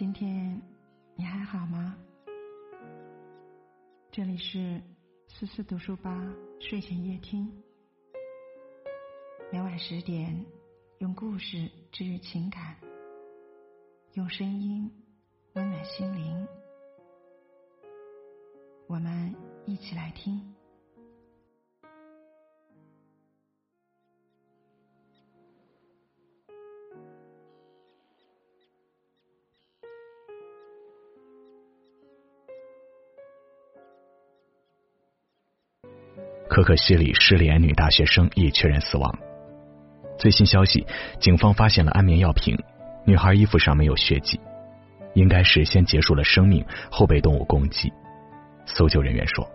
今天你还好吗？这里是思思读书吧睡前夜听，每晚十点用故事治愈情感，用声音温暖心灵。我们一起来听。可可西里失联女大学生已确认死亡。最新消息，警方发现了安眠药瓶，女孩衣服上没有血迹，应该是先结束了生命，后被动物攻击。搜救人员说，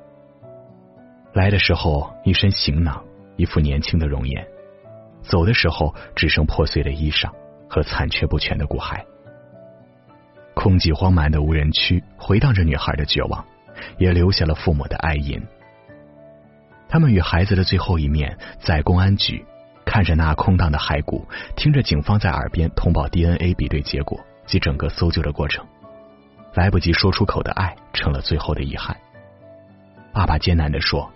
来的时候一身行囊，一副年轻的容颜，走的时候只剩破碎的衣裳和残缺不全的骨骸。空寂荒蛮的无人区，回荡着女孩的绝望，也留下了父母的哀吟。他们与孩子的最后一面，在公安局看着那空荡的骸骨，听着警方在耳边通报 DNA 比对结果及整个搜救的过程，来不及说出口的爱成了最后的遗憾。爸爸艰难的说：“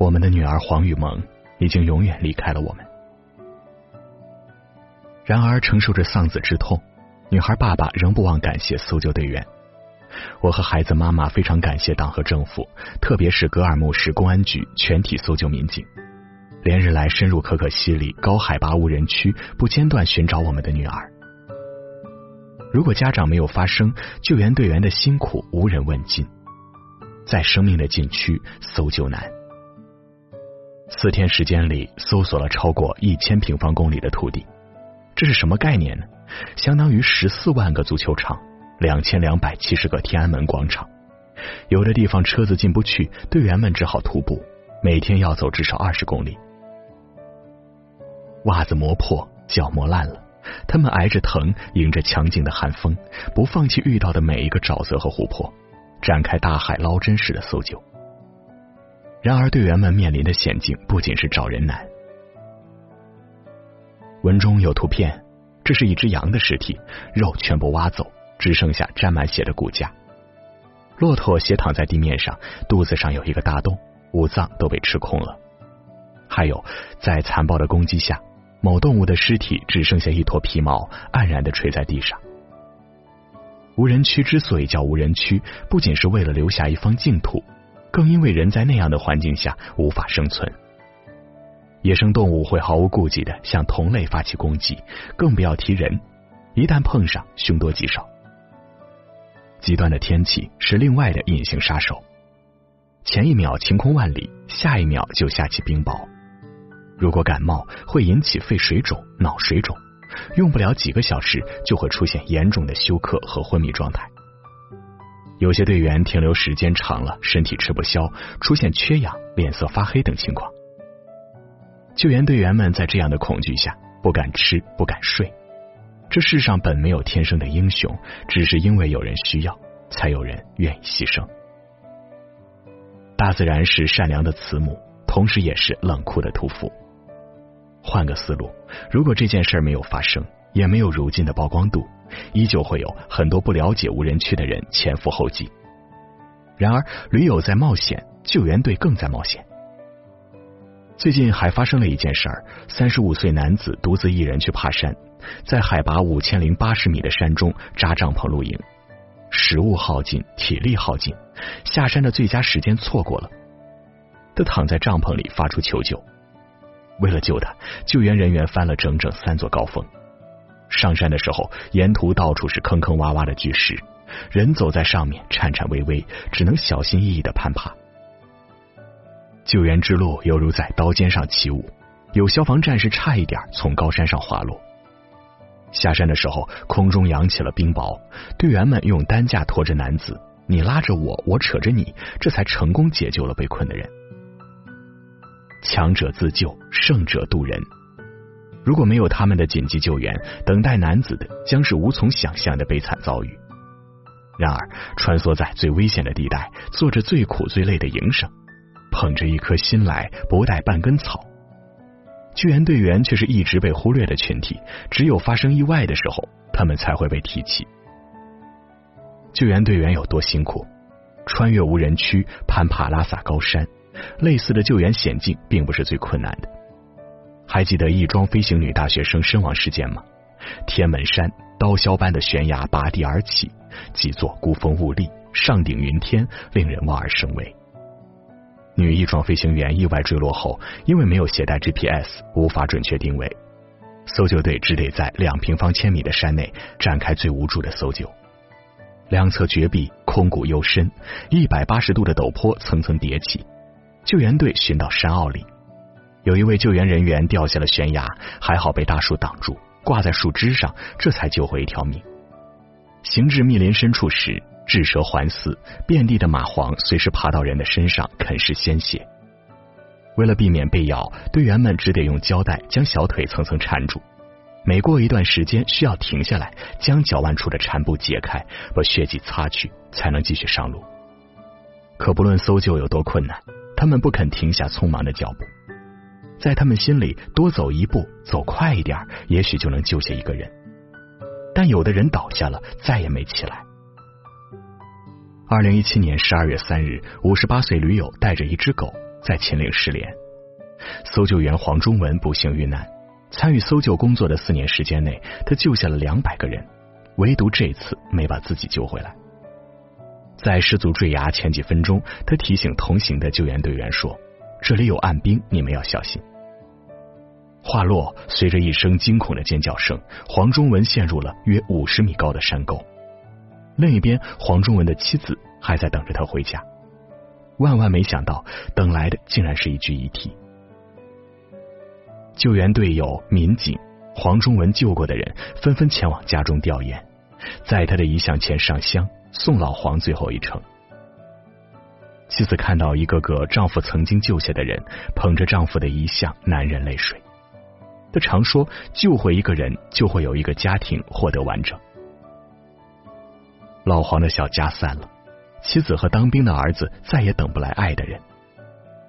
我们的女儿黄雨萌已经永远离开了我们。”然而，承受着丧子之痛，女孩爸爸仍不忘感谢搜救队员。我和孩子妈妈非常感谢党和政府，特别是格尔木市公安局全体搜救民警，连日来深入可可西里高海拔无人区，不间断寻找我们的女儿。如果家长没有发声，救援队员的辛苦无人问津。在生命的禁区搜救难，四天时间里搜索了超过一千平方公里的土地，这是什么概念呢？相当于十四万个足球场。两千两百七十个天安门广场，有的地方车子进不去，队员们只好徒步，每天要走至少二十公里。袜子磨破，脚磨烂了，他们挨着疼，迎着强劲的寒风，不放弃遇到的每一个沼泽和湖泊，展开大海捞针式的搜救。然而，队员们面临的险境不仅是找人难。文中有图片，这是一只羊的尸体，肉全部挖走。只剩下沾满血的骨架，骆驼斜躺在地面上，肚子上有一个大洞，五脏都被吃空了。还有，在残暴的攻击下，某动物的尸体只剩下一坨皮毛，黯然的垂在地上。无人区之所以叫无人区，不仅是为了留下一方净土，更因为人在那样的环境下无法生存。野生动物会毫无顾忌的向同类发起攻击，更不要提人，一旦碰上，凶多吉少。极端的天气是另外的隐形杀手，前一秒晴空万里，下一秒就下起冰雹。如果感冒，会引起肺水肿、脑水肿，用不了几个小时就会出现严重的休克和昏迷状态。有些队员停留时间长了，身体吃不消，出现缺氧、脸色发黑等情况。救援队员们在这样的恐惧下，不敢吃，不敢睡。这世上本没有天生的英雄，只是因为有人需要，才有人愿意牺牲。大自然是善良的慈母，同时也是冷酷的屠夫。换个思路，如果这件事没有发生，也没有如今的曝光度，依旧会有很多不了解无人区的人前赴后继。然而，驴友在冒险，救援队更在冒险。最近还发生了一件事儿：三十五岁男子独自一人去爬山。在海拔五千零八十米的山中扎帐篷露营，食物耗尽，体力耗尽，下山的最佳时间错过了。他躺在帐篷里发出求救。为了救他，救援人员翻了整整三座高峰。上山的时候，沿途到处是坑坑洼洼的巨石，人走在上面颤颤巍巍，只能小心翼翼的攀爬。救援之路犹如在刀尖上起舞，有消防战士差一点从高山上滑落。下山的时候，空中扬起了冰雹，队员们用担架驮着男子，你拉着我，我扯着你，这才成功解救了被困的人。强者自救，胜者渡人。如果没有他们的紧急救援，等待男子的将是无从想象的悲惨遭遇。然而，穿梭在最危险的地带，做着最苦最累的营生，捧着一颗心来，不带半根草。救援队员却是一直被忽略的群体，只有发生意外的时候，他们才会被提起。救援队员有多辛苦。穿越无人区，攀爬拉萨高山，类似的救援险境并不是最困难的。还记得翼装飞行女大学生身亡事件吗？天门山刀削般的悬崖拔地而起，几座孤峰兀立，上顶云天，令人望而生畏。女翼装飞行员意外坠落后，因为没有携带 GPS，无法准确定位，搜救队只得在两平方千米的山内展开最无助的搜救。两侧绝壁，空谷幽深，一百八十度的陡坡层层叠起。救援队寻到山坳里，有一位救援人员掉下了悬崖，还好被大树挡住，挂在树枝上，这才救回一条命。行至密林深处时，炙蛇环伺，遍地的蚂蟥随时爬到人的身上啃食鲜血。为了避免被咬，队员们只得用胶带将小腿层层缠住。每过一段时间，需要停下来，将脚腕处的缠布解开，把血迹擦去，才能继续上路。可不论搜救有多困难，他们不肯停下匆忙的脚步。在他们心里，多走一步，走快一点，也许就能救下一个人。但有的人倒下了，再也没起来。二零一七年十二月三日，五十八岁驴友带着一只狗在秦岭失联，搜救员黄忠文不幸遇难。参与搜救工作的四年时间内，他救下了两百个人，唯独这次没把自己救回来。在失足坠崖前几分钟，他提醒同行的救援队员说：“这里有暗兵，你们要小心。”话落，随着一声惊恐的尖叫声，黄忠文陷入了约五十米高的山沟。另一边，黄忠文的妻子还在等着他回家。万万没想到，等来的竟然是一具遗体。救援队友、民警、黄忠文救过的人纷纷前往家中吊唁，在他的遗像前上香，送老黄最后一程。妻子看到一个个丈夫曾经救下的人捧着丈夫的遗像，难忍泪水。他常说：“救回一个人，就会有一个家庭获得完整。”老黄的小家散了，妻子和当兵的儿子再也等不来爱的人，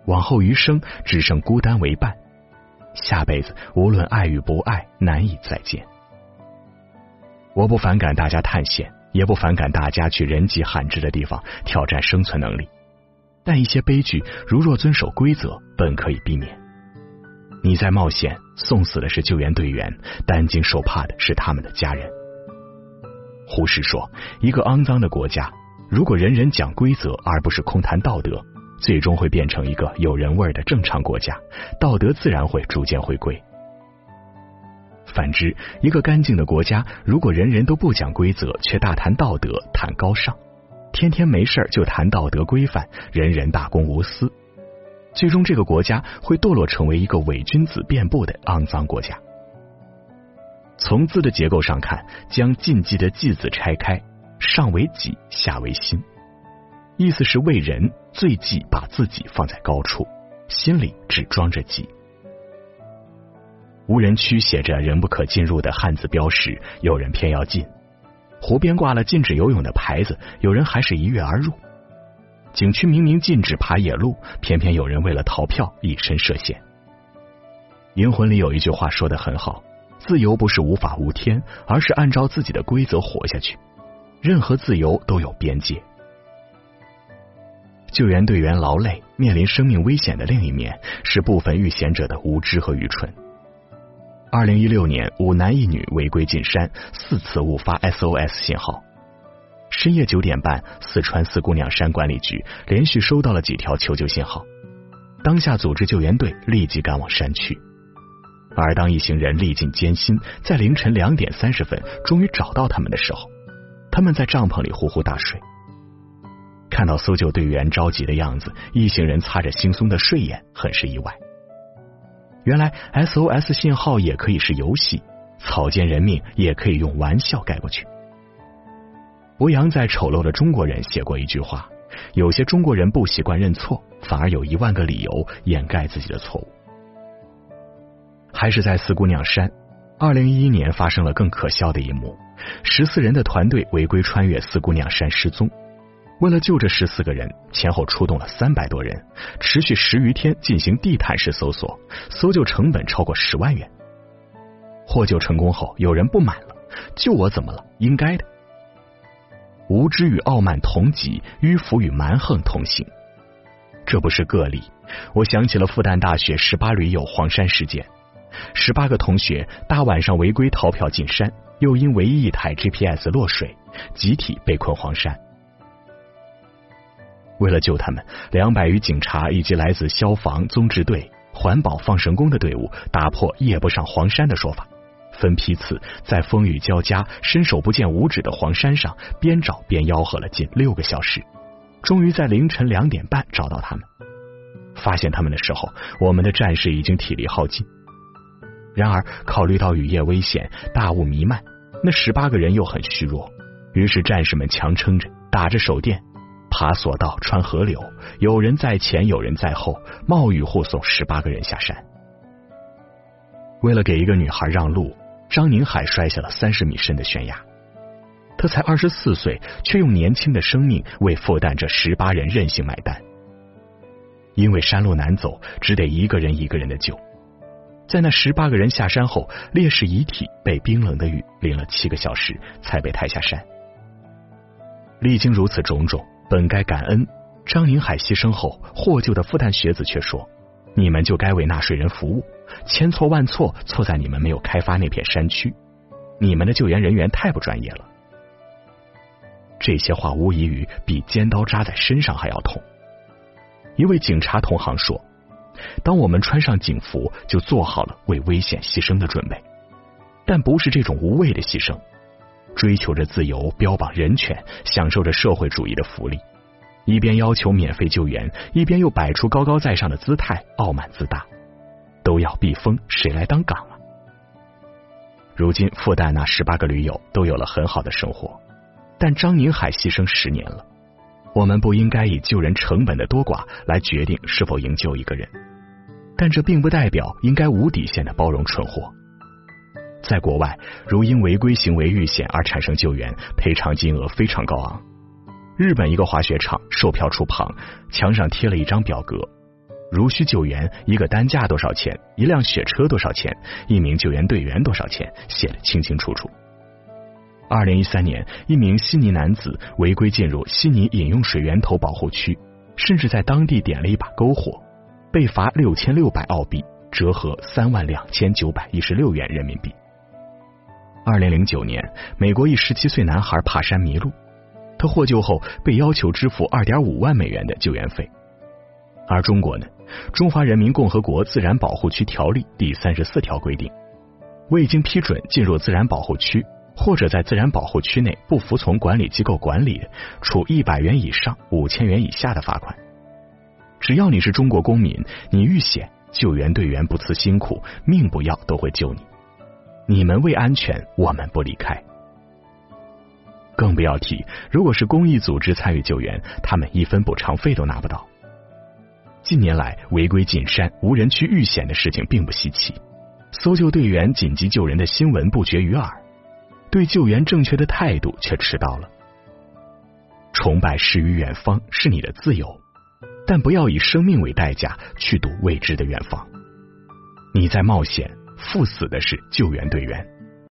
往后余生只剩孤单为伴。下辈子无论爱与不爱，难以再见。我不反感大家探险，也不反感大家去人迹罕至的地方挑战生存能力，但一些悲剧如若遵守规则，本可以避免。你在冒险，送死的是救援队员，担惊受怕的是他们的家人。胡适说：“一个肮脏的国家，如果人人讲规则，而不是空谈道德。”最终会变成一个有人味的正常国家，道德自然会逐渐回归。反之，一个干净的国家，如果人人都不讲规则，却大谈道德、谈高尚，天天没事就谈道德规范，人人大公无私，最终这个国家会堕落成为一个伪君子遍布的肮脏国家。从字的结构上看，将禁忌的“忌”字拆开，上为己，下为心。意思是为人最忌把自己放在高处，心里只装着己。无人区写着“人不可进入”的汉字标识，有人偏要进；湖边挂了禁止游泳的牌子，有人还是一跃而入。景区明明禁止爬野路，偏偏有人为了逃票以身涉险。《银魂》里有一句话说的很好：“自由不是无法无天，而是按照自己的规则活下去。任何自由都有边界。”救援队员劳累，面临生命危险的另一面是部分遇险者的无知和愚蠢。二零一六年，五男一女违规进山，四次误发 SOS 信号。深夜九点半，四川四姑娘山管理局连续收到了几条求救信号，当下组织救援队立即赶往山区。而当一行人历尽艰辛，在凌晨两点三十分终于找到他们的时候，他们在帐篷里呼呼大睡。看到搜救队员着急的样子，一行人擦着惺忪的睡眼，很是意外。原来 SOS 信号也可以是游戏，草菅人命也可以用玩笑盖过去。博洋在《丑陋的中国人》写过一句话：有些中国人不习惯认错，反而有一万个理由掩盖自己的错误。还是在四姑娘山，二零一一年发生了更可笑的一幕：十四人的团队违规穿越四姑娘山失踪。为了救这十四个人，前后出动了三百多人，持续十余天进行地毯式搜索，搜救成本超过十万元。获救成功后，有人不满了：“救我怎么了？应该的。”无知与傲慢同级，迂腐与蛮横同行。这不是个例，我想起了复旦大学十八驴友黄山事件。十八个同学大晚上违规逃票进山，又因唯一一台 GPS 落水，集体被困黄山。为了救他们，两百余警察以及来自消防、综治队、环保、放神工的队伍，打破夜不上黄山的说法，分批次在风雨交加、伸手不见五指的黄山上，边找边吆喝了近六个小时，终于在凌晨两点半找到他们。发现他们的时候，我们的战士已经体力耗尽。然而，考虑到雨夜危险、大雾弥漫，那十八个人又很虚弱，于是战士们强撑着，打着手电，爬索道、穿河流，有人在前，有人在后，冒雨护送十八个人下山。为了给一个女孩让路，张宁海摔下了三十米深的悬崖。他才二十四岁，却用年轻的生命为复旦这十八人任性买单。因为山路难走，只得一个人一个人的救。在那十八个人下山后，烈士遗体被冰冷的雨淋了七个小时，才被抬下山。历经如此种种，本该感恩。张宁海牺牲后，获救的复旦学子却说：“你们就该为纳税人服务，千错万错错在你们没有开发那片山区，你们的救援人员太不专业了。”这些话无异于比尖刀扎在身上还要痛。一位警察同行说。当我们穿上警服，就做好了为危险牺牲的准备，但不是这种无谓的牺牲。追求着自由，标榜人权，享受着社会主义的福利，一边要求免费救援，一边又摆出高高在上的姿态，傲慢自大，都要避风，谁来当岗啊？如今复旦那十八个驴友都有了很好的生活，但张宁海牺牲十年了。我们不应该以救人成本的多寡来决定是否营救一个人，但这并不代表应该无底线的包容蠢货。在国外，如因违规行为遇险而产生救援，赔偿金额非常高昂。日本一个滑雪场售票处旁墙上贴了一张表格，如需救援，一个担架多少钱，一辆雪车多少钱，一名救援队员多少钱，写得清清楚楚。二零一三年，一名悉尼男子违规进入悉尼饮用水源头保护区，甚至在当地点了一把篝火，被罚六千六百澳币，折合三万两千九百一十六元人民币。二零零九年，美国一十七岁男孩爬山迷路，他获救后被要求支付二点五万美元的救援费。而中国呢，《中华人民共和国自然保护区条例》第三十四条规定，未经批准进入自然保护区。或者在自然保护区内不服从管理机构管理，处一百元以上五千元以下的罚款。只要你是中国公民，你遇险，救援队员不辞辛苦，命不要都会救你。你们为安全，我们不离开。更不要提，如果是公益组织参与救援，他们一分补偿费都拿不到。近年来，违规进山、无人区遇险的事情并不稀奇，搜救队员紧急救人的新闻不绝于耳。对救援正确的态度却迟到了。崇拜诗与远方是你的自由，但不要以生命为代价去赌未知的远方。你在冒险，赴死的是救援队员。